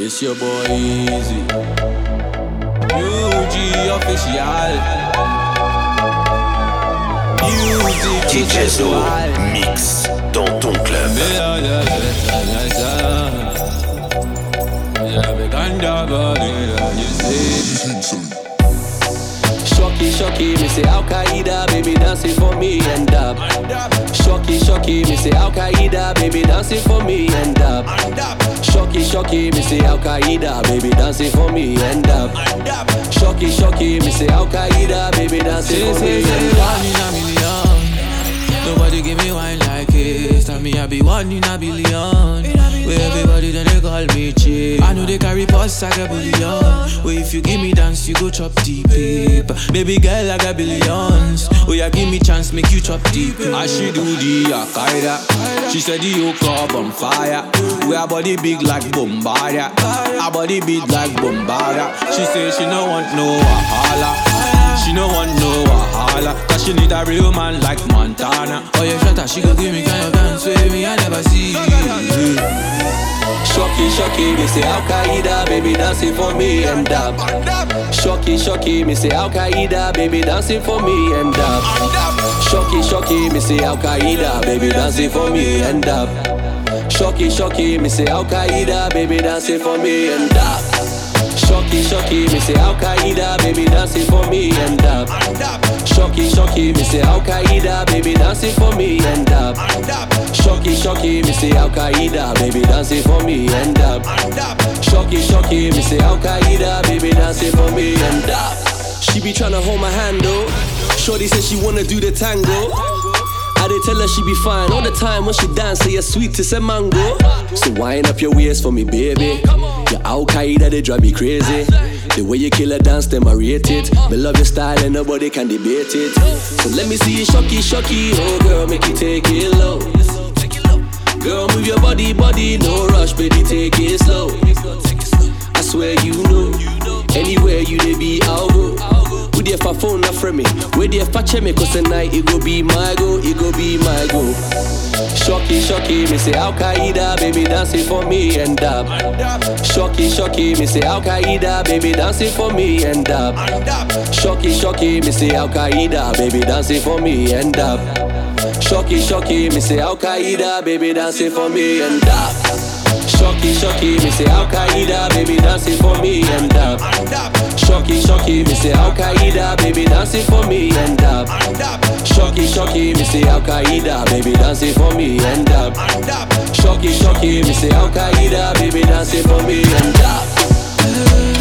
It's your boy Easy. UG official. Music DJ Zo mix dans ton club. Shocky, shocky, me say Al Qaeda, baby dancing for me and up. Shocky, shocky, me say Al Qaeda, baby dancing for me and up. Shocky, shocky, me say Al Qaeda, baby dancing for me and up. Shocky, shocky, me say Al Qaeda, baby dancing for me and up. Nobody give me wine like this. Tell me I be one in a billion. Where everybody then they call me cheap. I know they carry posts like a billion. Where if you give me dance, you go chop deep. Baby girl, I got billions. Oh yeah, give me chance, make you chop deep. As she do the Akaida She said the yoke up on fire We are body big like Bombardier Our body big like Bombardier She say she no want no wahala She no want no wahala Cause she need a real man like Montana Oh yeah, shut up, she go give me kind of with me, I never see. Shocky, shocky, me say Al Qaeda, baby dancing for me and up. Shocky, shocky, me say Al Qaeda, baby dancing for me and up. Shocky, shocky, me say Al Qaeda, baby dancing for me and up. Shocky, shocky, me say Al Qaeda, baby dancing for me and up. Shocky, shocky, me say Al Qaeda, baby dancing for me and up. Shocky, shocky, me say Al Qaeda, baby dancing for me and up. Shocky, shocky, me say Al Qaeda, baby dancing for me and up. Shocky, shocky, me say Al Qaeda, baby dancing for me and up. She be tryna hold my hand though. Shorty said she wanna do the tango. Did tell her she be fine all the time when she dance, say you're sweet as a mango. So wind up your waist for me, baby. Your Al Qaeda, they drive me crazy. The way you kill a dance, them I rate it. Me love your style and nobody can debate it. So let me see you shocky, shocky. Oh girl, make you take it low. Girl, move your body, body, no rush, baby, take it slow. I swear you know. Anywhere you dey be, I'll go. Who there for phone not from me? Where there for check me? Cause tonight it go be my go, it go be my go. Shocky, shocky, me say Al Qaeda, baby dancing for me and up. Shocky, shocky, me say Al Qaeda, baby dancing for me and up. Shocky, shocky, me say Al Qaeda, baby dancing for me and up. Shocky, shocky, me say Al Qaeda, baby dancing for me and up. Shocky, shocky, me say Al Qaeda, baby dancing for me and up. Shocky, shocky, me say Al Qaeda, baby dancing for me and up. Shocky, shocky, me say Al Qaeda, baby dancing for me and up. Shocky, shocky, me say Al Qaeda, baby dancing for me and up.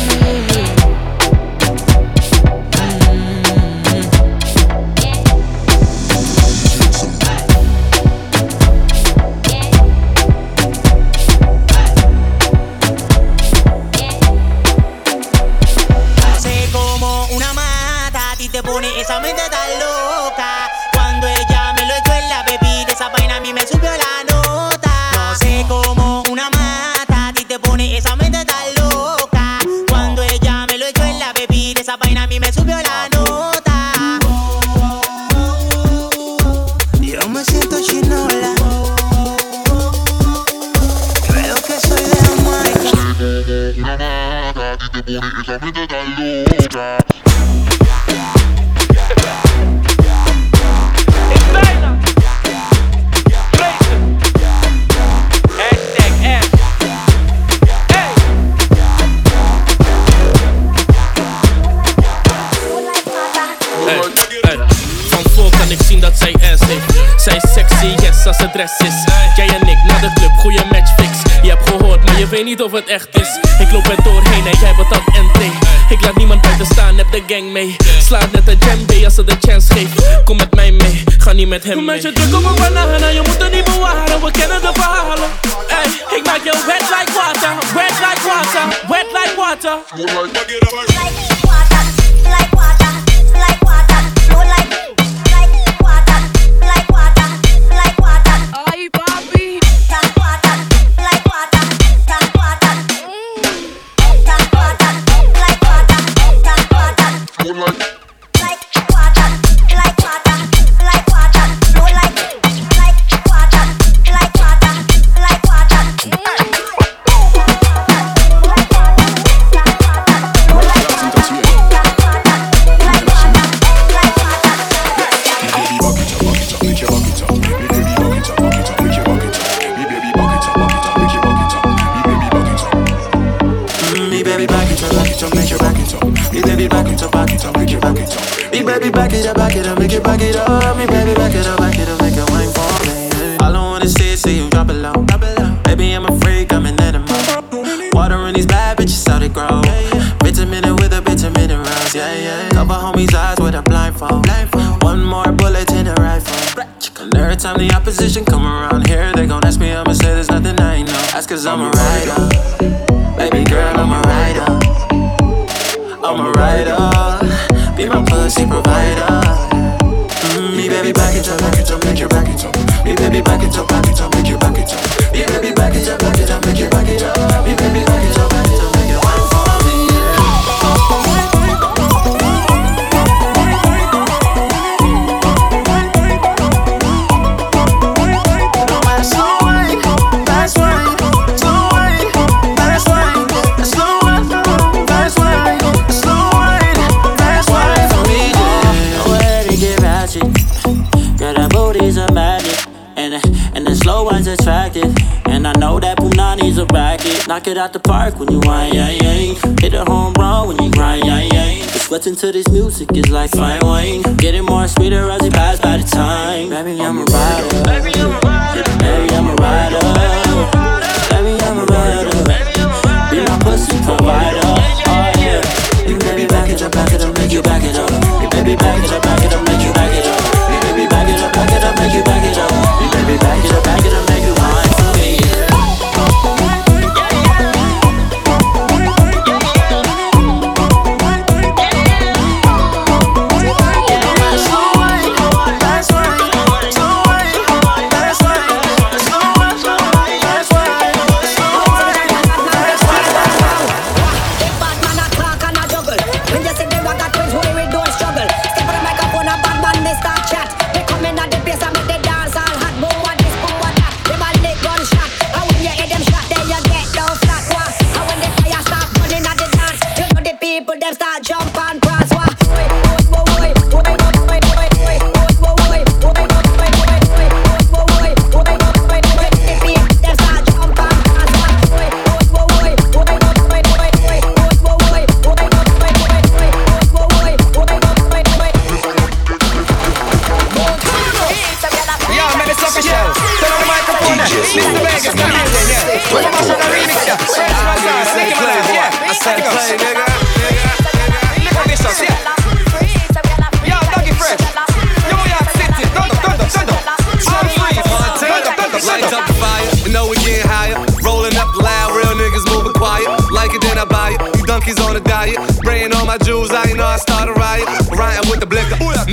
Het is. Jij en ik naar de club, goeie match fix. Je hebt gehoord, maar je weet niet of het echt is. Ik loop er doorheen en jij bent dat NT. Ik laat niemand buiten staan, heb de gang mee. Slaat net een djembe als ze de chance geeft. Kom met mij mee, ga niet met hem mee. Met je druk op een banana, je moet er niet bewaren. We kennen de verhalen. Hey, ik maak je wet like water, wet like water, wet like water. Ay, it up, back it up, make it back it up. Me baby, back it up, back it up, make it back it up. Me baby, back it up, back it up, make it back it up. Me baby, back it up, back it up, make it wine for me. I wanna see is see you drop it low. Baby, I'm a freak, I'm an animal. Water in these bad bitches, how they grow. Vitamin a with a bitch a minute yeah, yeah. Cover homies' eyes with a blindfold. One more bullet in a rifle. And every time the opposition come around here, they gon' ask me, I'ma say there's nothing I know. That's cause I'm a rider. Baby girl, I'm a rider. I'm a writer. Be my pussy provider. Mm, me baby back it up, back it up, make you back it up. Me baby back it up, back it up, make you back it up. Me baby back it up, back it up, make you back it up. Me baby back it up. Knock it out the park when you whine, yeah, yeah. Hit a home run when you grind, yeah, yeah. Just sweating to this music is like fine wine. Get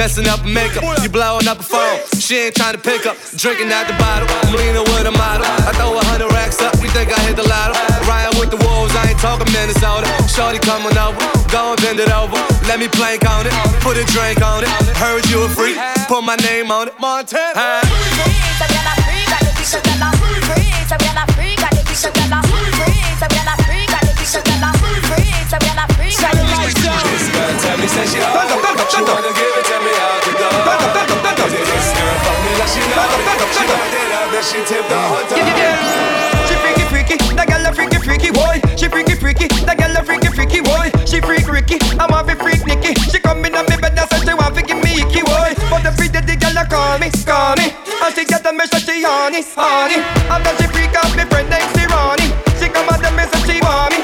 messing up makeup. You blowing up a phone, she ain't trying to pick up. Drinking out the bottle, I'm leaning with a model. I throw a hundred racks up, you think I hit the lotto? Riding with the wolves, I ain't talking Minnesota. Shorty coming over, go and bend it over. Let me plank on it, put a drink on it. Heard you a freak, put my name on it. Montana. Tell me, say she, oh, she wanna give she tipped the whole time. Yeah, yeah, yeah. She freaky freaky, that girl a freaky freaky boy. She freaky freaky, that girl a freaky freaky boy. She freak Ricky, I want to freak Nicky. She come in on me bed and say she want to give me icky boy. But the freak the girl a call me, call me. And she get the message she honey, honey. After she freak out me friend next to Ronnie. She come at the message she want me, want me.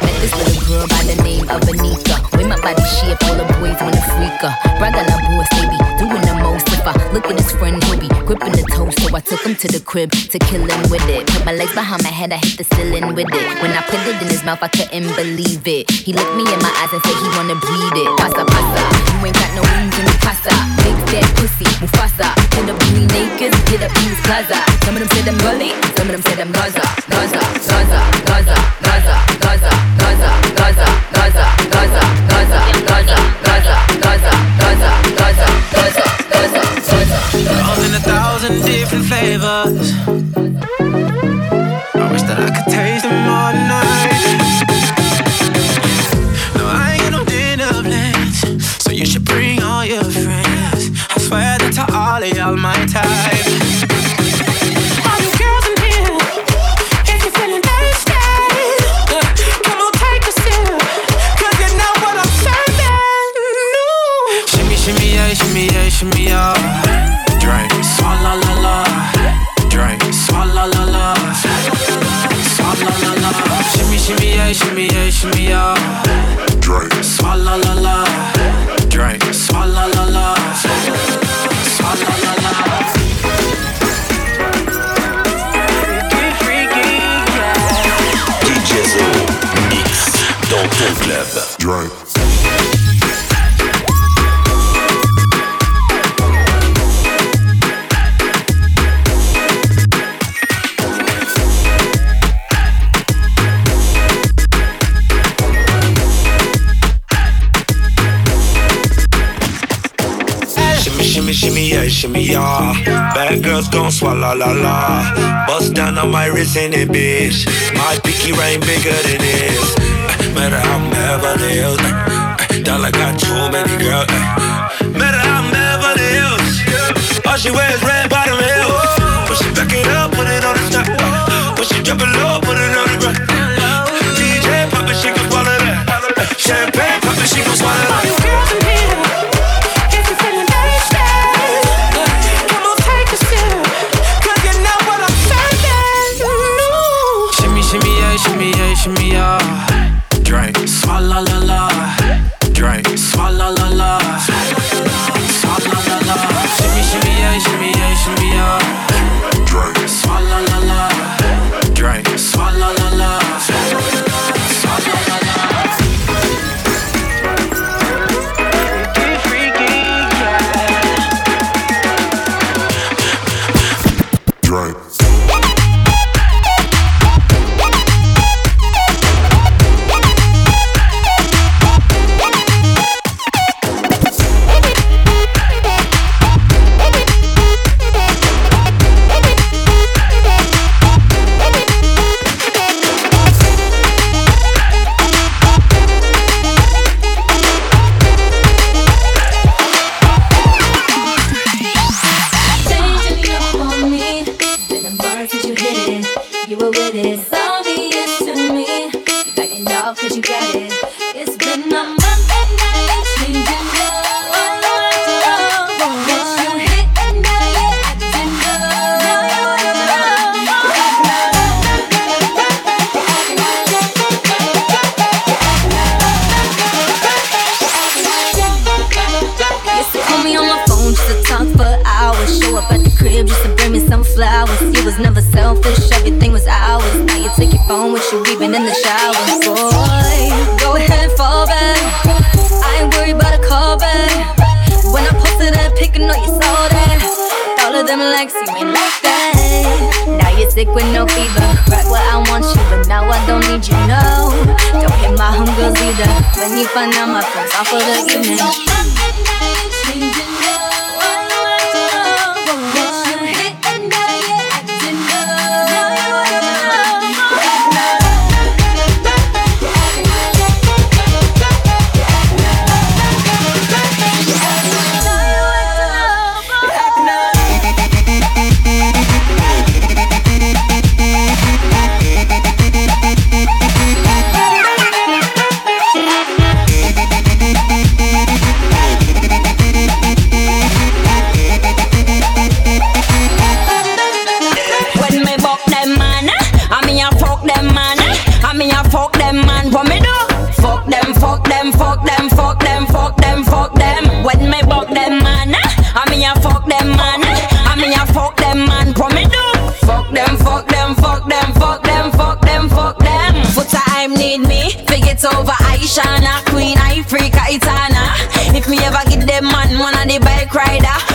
Met this little girl by the name of Anita. With my body shape, all the boys wanna freak her. Brother, love boys, baby, doing the most. If I look at his friend, he'll be gripping the toast. Took him to the crib to kill him with it. Put my legs behind my head, I hit the ceiling with it. When I put it in his mouth, I couldn't believe it. He looked me in my eyes and said he wanna breed it. Pasa, pasa, you ain't got no wings in the pasta. Big fat pussy, Mufasa. Hit up Green Acres, hit up East Plaza. Some of them say them gully, some of them say them Gaza, Gaza, Gaza, Gaza, Gaza, Gaza, Gaza, Gaza, Gaza, Gaza, Gaza, Gaza, Gaza. All in a thousand different flavors. I wish that I could taste them all night. No, I ain't got no dinner plans, so you should bring all your friends. I swear that to all of y'all, my type. Swallow la la. Bust down on my wrist in it, bitch. My pinky ring bigger than this. Eh, matter how I'm Beverly Hills. Eh, eh, dollar got too many girls. Matter how I'm Beverly Hills. All she wears red bottom heels. Find out my friends off for the evening. them man, what me do? Fuck them, fuck them, fuck them, fuck them, fuck them, fuck them. When me buck them man, I mean I fuck them man, I mean I fuck them man, what me do? Fuck them, fuck them, fuck them, fuck them, fuck them, fuck them. For time need me, forget over Aishana, Queen I Africa, Itana. If me ever get them man, one of the bike rider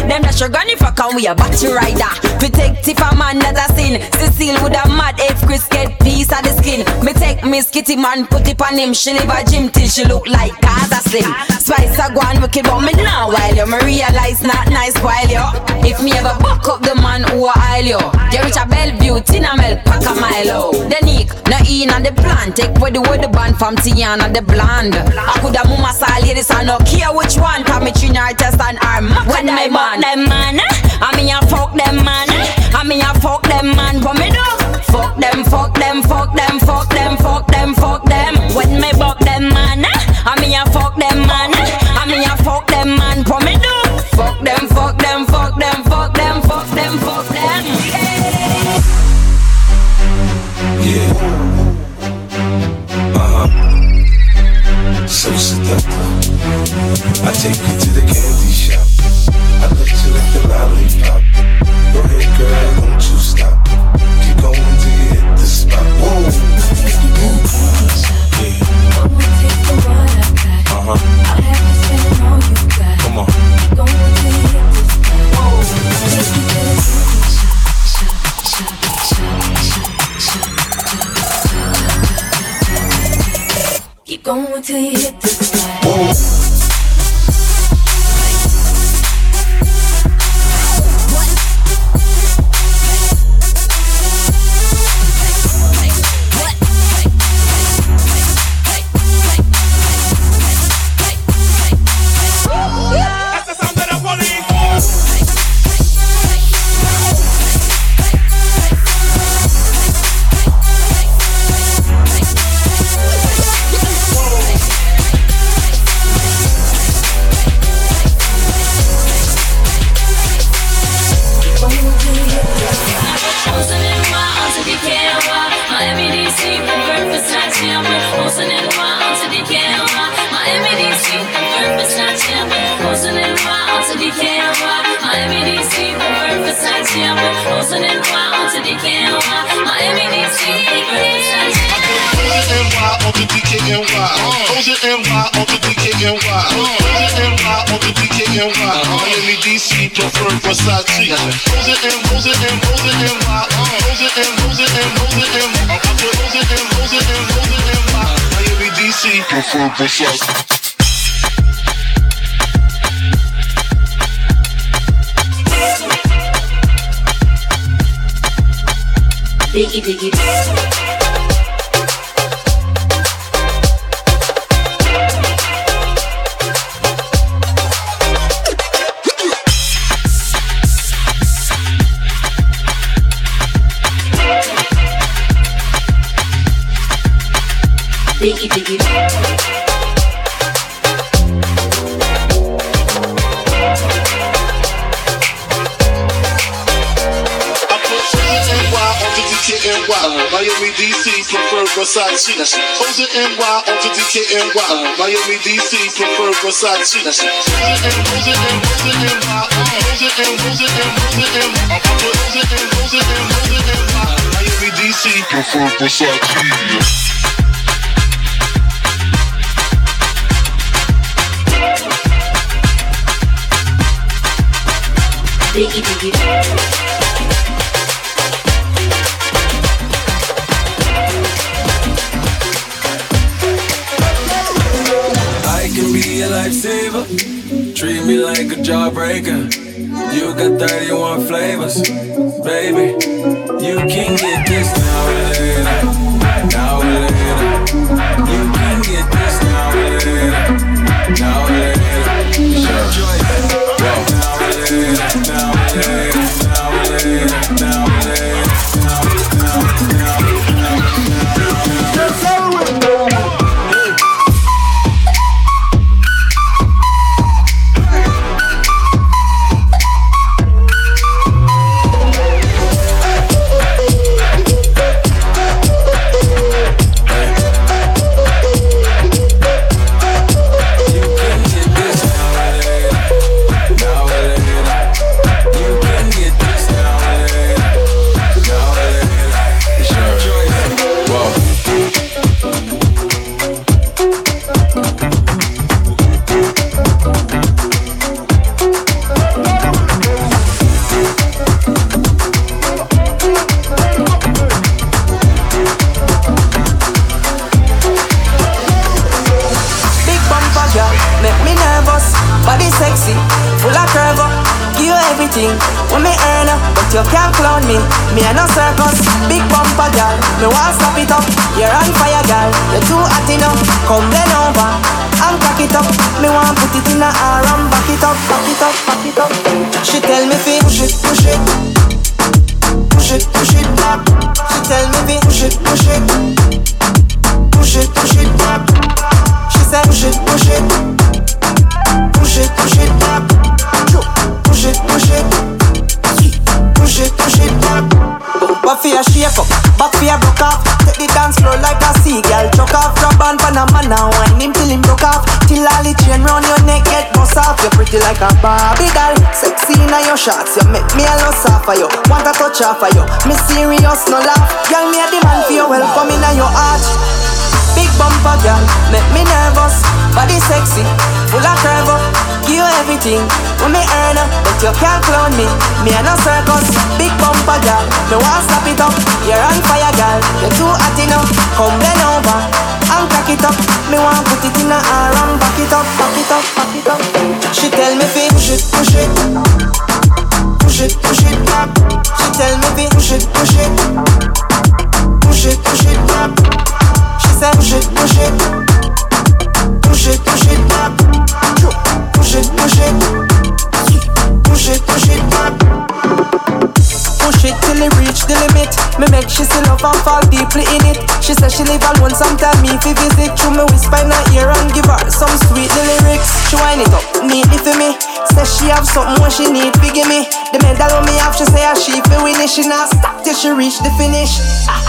and we a battery rider. Protective a man that a sin. Cecile would a mad if Chris get piece of the skin. Me take Miss Kitty man, put it on him. She live a gym till she look like Gaza Slim. Spice a go and wicked, but me now while you. Me realize not nice while you. If me ever buck up the man who a aisle you. You reach a Bellevue, Tina Mel, pack a mile The Nick, no in on the plan. Take with the with the band from Tiana the blonde. I coulda mama saw ladies, I no care which one. Come me three artist and arm. When me bought them man. I mean I fuck them man. I mean I fuck them man. What me do? Fuck them, fuck them, fuck them, fuck them, fuck them, fuck them. When me buck them man. I mean I fuck them man. I mean I fuck them man. What me do? Fuck them, fuck them, fuck them, fuck them, fuck them, fuck them. Yeah. Uh huh. So seductive. I take you to Miami, DC, prefer Versace. Rose and Rose and Rose and why? Rose and Rose and Rose and I put Rose and Rose and Rose and why? Miami, DC, prefer Versace. Biggie, biggie. Biggie, biggie. Miami, DC, prefer Versace. O's and NY, on to DKNY, Miami, DC, prefer Versace. O's and O's and O's and NY, O's and O's and O's and NY, I put O's and O's and O's and Miami, DC, prefer Versace. Biggie, biggie. Me like a jawbreaker. You got 31 flavors, baby. You can get this now later. it up, fuck it up, fuck it up. watch out for you. Me serious, no laugh. Girl, me a demand for your welcome in your heart. Big bumper, girl, make me nervous. Body sexy, full of curve up. Give you everything, when me earn up. But you can't clone me, me a no circus. Big bumper, girl, me want stop it up. You're on fire, girl, you're too hot enough. Come bend over and crack it up. Me want put it in a arm, back it up, back it up. love and fall deeply in it. She says she live alone, sometime, me fi visit. True, me whisper in her ear and give her some sweet lyrics. She wind it up Me for me. Says she have something when she need fi give me. The medal on me have, ah, she say how she fi win it. She not stop till she reach the finish.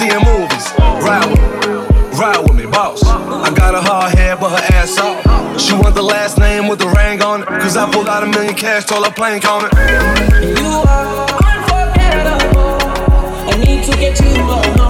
seeing movies. Ride with me, ride with me, boss. I got a hard head, but her ass off. She want the last name with the ring on it. Cause I pulled out a million cash, told her plank on it. You are unforgettable. I need to get you alone.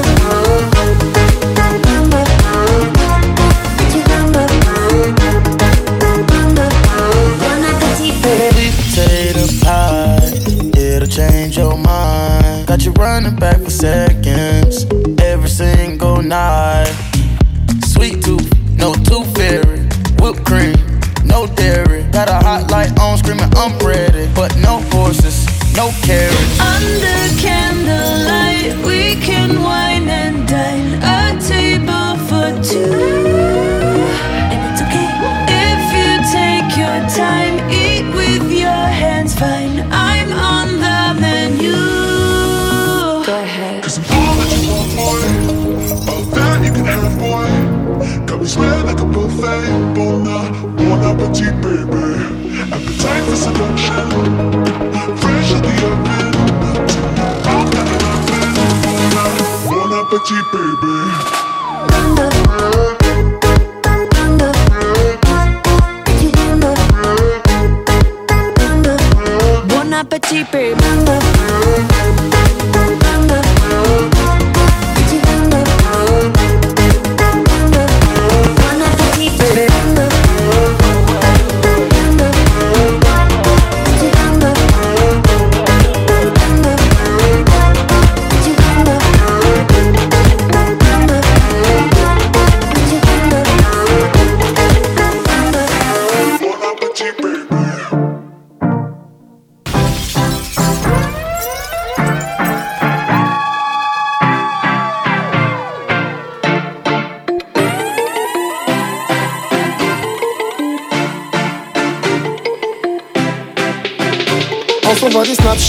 running back. Versace, baby. Baby.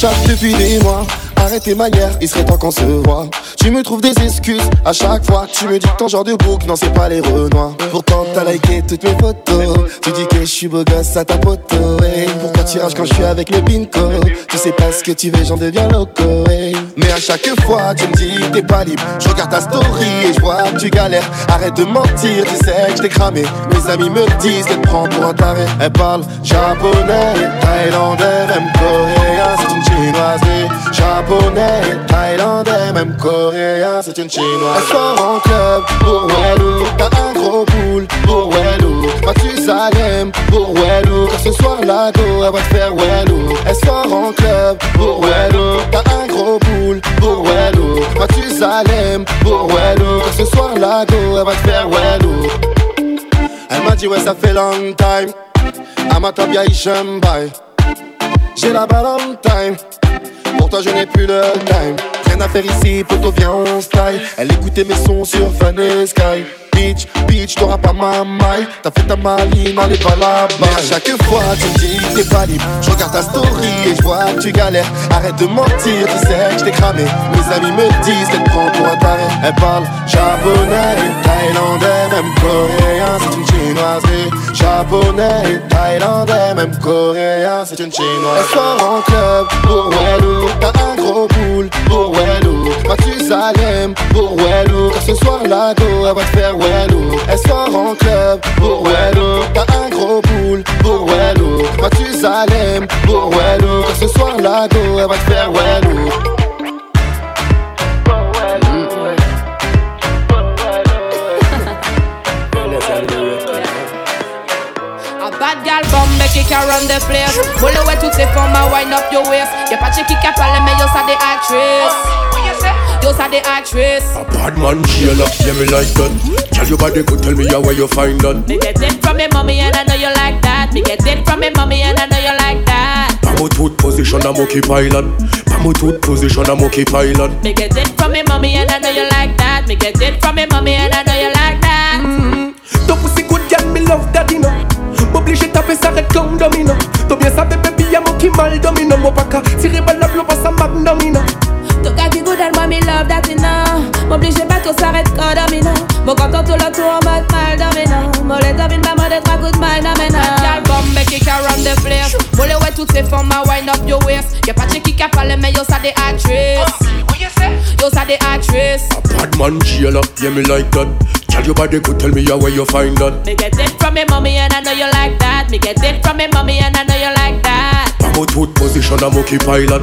Snapchat depuis des mois. Arrête tes manières, il serait temps qu'on se voit. Tu me trouves des excuses à chaque fois. Tu me dis que ton genre de bouc, non, c'est pas les renois. Pourtant, t'as liké toutes mes photos. Tu dis que je suis beau gosse à ta pote. Hey. Pourquoi tu rages quand je suis avec le bingo Tu sais pas ce que tu veux, j'en deviens loco. Mais à chaque fois, tu me dis que t'es pas libre. Je regarde ta story et je vois que tu galères. Arrête de mentir, tu sais que je t'ai cramé. Mes amis me disent qu'elle te prend pour un taré. Elle parle japonais, thaïlandais, même coréen. C'est une chinoise, japonais, thaïlandais, même coréen. C'est une chinoise. Elle sort en club pour Wellou. T'as un gros boule pour Wellou. Mathusalem pour Wellou. Car ce soir, la go, elle va te faire Wellou. Elle sort en club pour Wellou. T'as un gros boule pour Wellou. Mathusalem pour Wellou. Car ce soir, la go, elle va te faire Wellou. Elle m'a dit ouais ça fait long time Amatabia Ishembai J'ai la balle on time Pour toi je n'ai plus le time Rien à faire ici, poto viens on style. Elle écoutait mes sons sur et Sky Bitch, bitch, t'auras pas ma maille. T'as fait ta maline, n'allez pas là-bas. À chaque fois tu me dis que t'es pas libre Je regarde ta story et je vois que tu galères. Arrête de mentir, tu sais que je t'ai cramé. Mes amis me disent qu'elle prend pour un taré. Elle parle japonais, thaïlandais, même coréen C'est une chinoise. Et japonais, thaïlandais, même coréen C'est une chinoise. Elle sort en club pour Wellou. T'as un gros boule pour Wellou Mathusalem pour Wellou Car ce soir la go, elle va te faire Wellou Elle sort en club pour Wellou T'as un gros boule pour Wellou Mathusalem pour Wellou Car ce soir la go, elle va te faire Wellou A bad gal bombe qui can run the place. Molle ouais toutes ces formes wind up your waist. Y'a pas de qui qui parle mais yo ça des actrices Yo ça des actrices Bad man, Sheila, yeah me like that. Tell your body good, tell me how where you find that. Me get it from me mommy and I know you like that. Me get it from me mommy and I know you like that. Pamo tooth position, I'm okay pilot. Pamo tooth position, I'm okay pilot. Me get it from me mommy and I know you like that. Me get it from me mommy and I know you like that. Mm-hmm. Ton pussy good girl, me love daddy no. M'oblige taper red comme domino. T'as bien ça bébé, y'a mon qui mal domino. Mon paka, tiré balle la blow, passe à magnomino Ton me love that you know. M'oblige pas tout s'arrête quand domino Mon content tout le tour en mode mal domino Mon les domine pas mode trois coups de mal domino Gal bombe qui can run the place. Molle ouais toutes ces formes à wind up your waist. Y'a pas de qui qui parle mais yo ça des actrices. Oh, yo ça des actrices. Bad man, Sheila, yeah me like that. Tell your body good, tell me how where you find that. Me get it from me mommy and I know you like that. Me get it from me mommy and I know you like that. Pamo tooth position, I'm okay pilot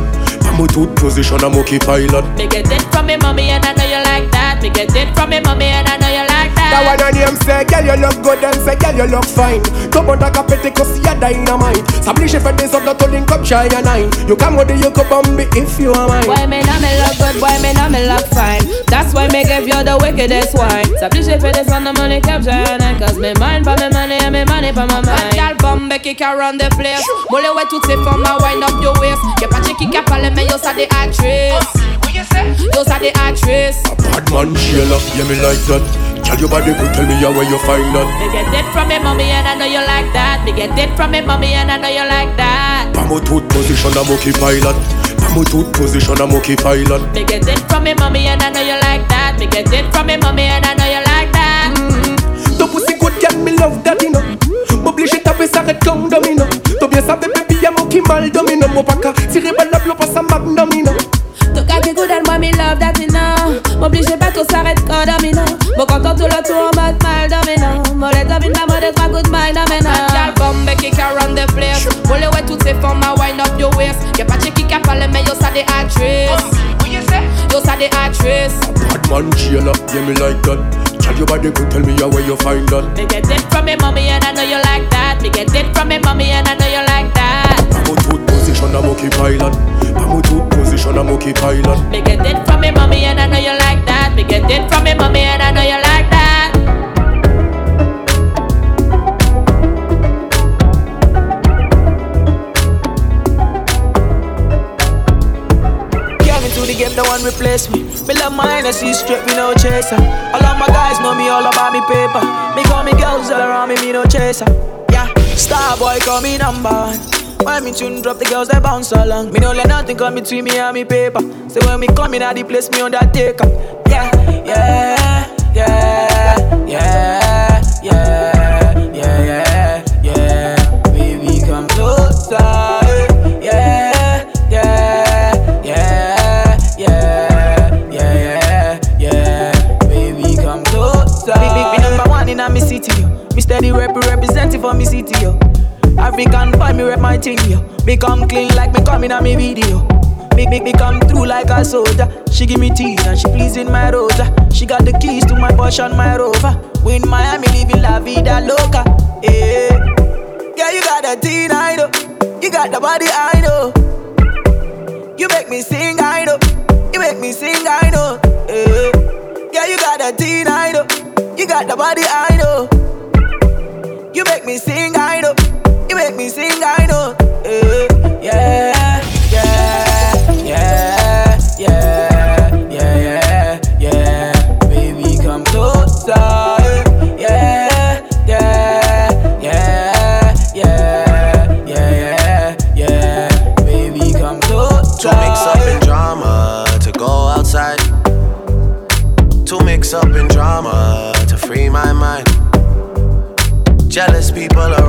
Pamo tooth position, I'm okay pilot. Me get it from me mommy and I know you like that. Me get it from me mommy and I know you like That. That one her name say, girl you look good and say, girl you look fine. Top on ta capete cause y'a dynamite. S'oblige fait des autres to link up shy and nine You come with the you could bomb if you are mine. Why me not me look good, why me not me look fine? That's why me give you the wickedest wine. S'oblige fait des on the money capture and Cause me mind for me money and me money for my mind. Gal bombe qui can run the place. Molle ouais toutes ces formes à wind up your waist? Y'a pas de qui qui parle mais yo ça des actrices Yo ça des actrices Bad man, Sheila, yeah me like that. Tell your body good, tell me how where you find that. Me get it from me mommy and I know you like that. Me get it from me mommy and I know you like that. Pamo tooth position, I'm okay pilot. Pamo tooth position, I'm okay pilot. Me get it from me mommy and I know you like that. Me get it from me mommy and I know you like that. Mm-hmm. Ton pussy good girl, me love that daddy no M'oblige taper ça red comme domino T'as bien ça bébé, y'a mon qui mal domino Mon paka, tiré balle la blow, passe à magnomino Ton gars qui good and moi me love that you know M'oblige pas tout s'arrête quand domino Mon content tout le tour en mode mal domino Mon les domine pas mode trois coups de mal domino Gal bombe qui qui run the place. Only way toutes ces femmes à ah, wind up your waist. Y'a pas de qui qui parle, mais yo, ça des actrices. Yo, ça des actrices. Bad man jailer, yeah me like that. Tell your body good, tell me how where you find that. Me get it from me mommy and I know you like that. Me get it from me mommy and I know you like that. Bamu tooth position, I'm okay pilot. Bamu tooth position, I'm okay pilot. Me get it from me mommy and I know you like that. Me get it from me mommy and I know you like that. Came into the game, the one replace me. Me love mine, I see straight, me no chaser. All of my guys know me all about me paper. Me call me girls all around me, me no chaser. Yeah, star boy call me number one. When me tune drop, the girls they bounce along. Me no let nothing come between me and me paper. So when me come in, I the place me undertaker. Yeah, yeah, yeah, yeah, yeah, yeah, yeah, yeah. Yeah, yeah, yeah, yeah, yeah, yeah, yeah. Baby, come closer. In a me city. Me steady rep representing for me city, yo. African boy, me rep my thing, yo. Me come clean like me coming on me video. Me, me, me come through like a soldier. She give me teeth and she pleasing my rosa. She got the keys to my Porsche and my Rover. We in Miami living la vida loca. Yeah, yeah, you got the teen, I know. You got the body, I know. You make me sing, I know. You make me sing, I know. Yeah, yeah, you got the teen, I know. You got the body, I know. You make me sing, I know. Make me sing, I know. Yeah, yeah, yeah, yeah, yeah, yeah, yeah. Baby, come closer. Yeah, yeah, yeah, yeah, yeah, yeah, yeah. Baby, come closer. Up in drama, to go outside. Up in drama, to free my mind. Jealous people me,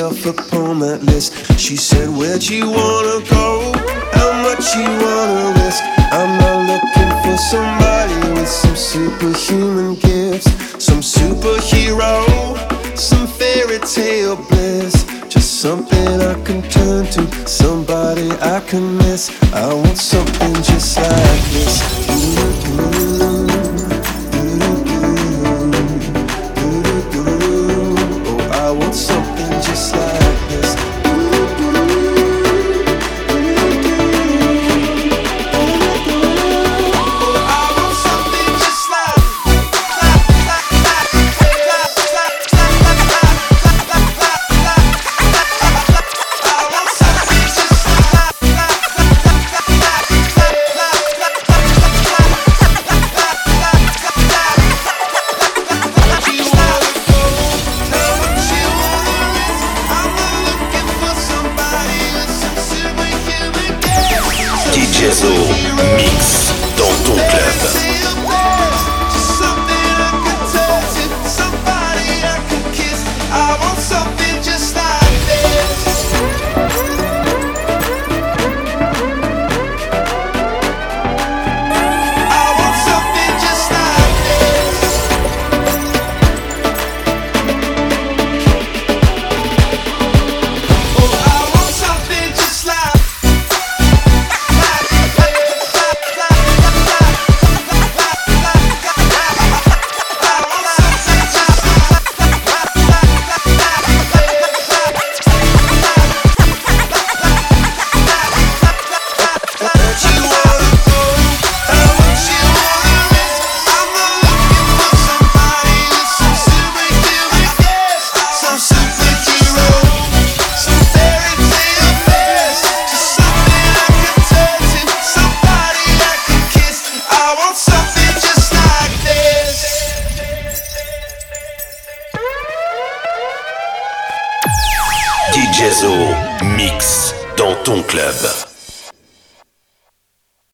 myself upon that list. She said, Where'd you wanna go? How much you wanna risk? I'm not looking for somebody with some superhuman gifts, some superhero, some fairy tale bliss. Just something I can turn to, somebody I can miss. I want something just like this. Mix.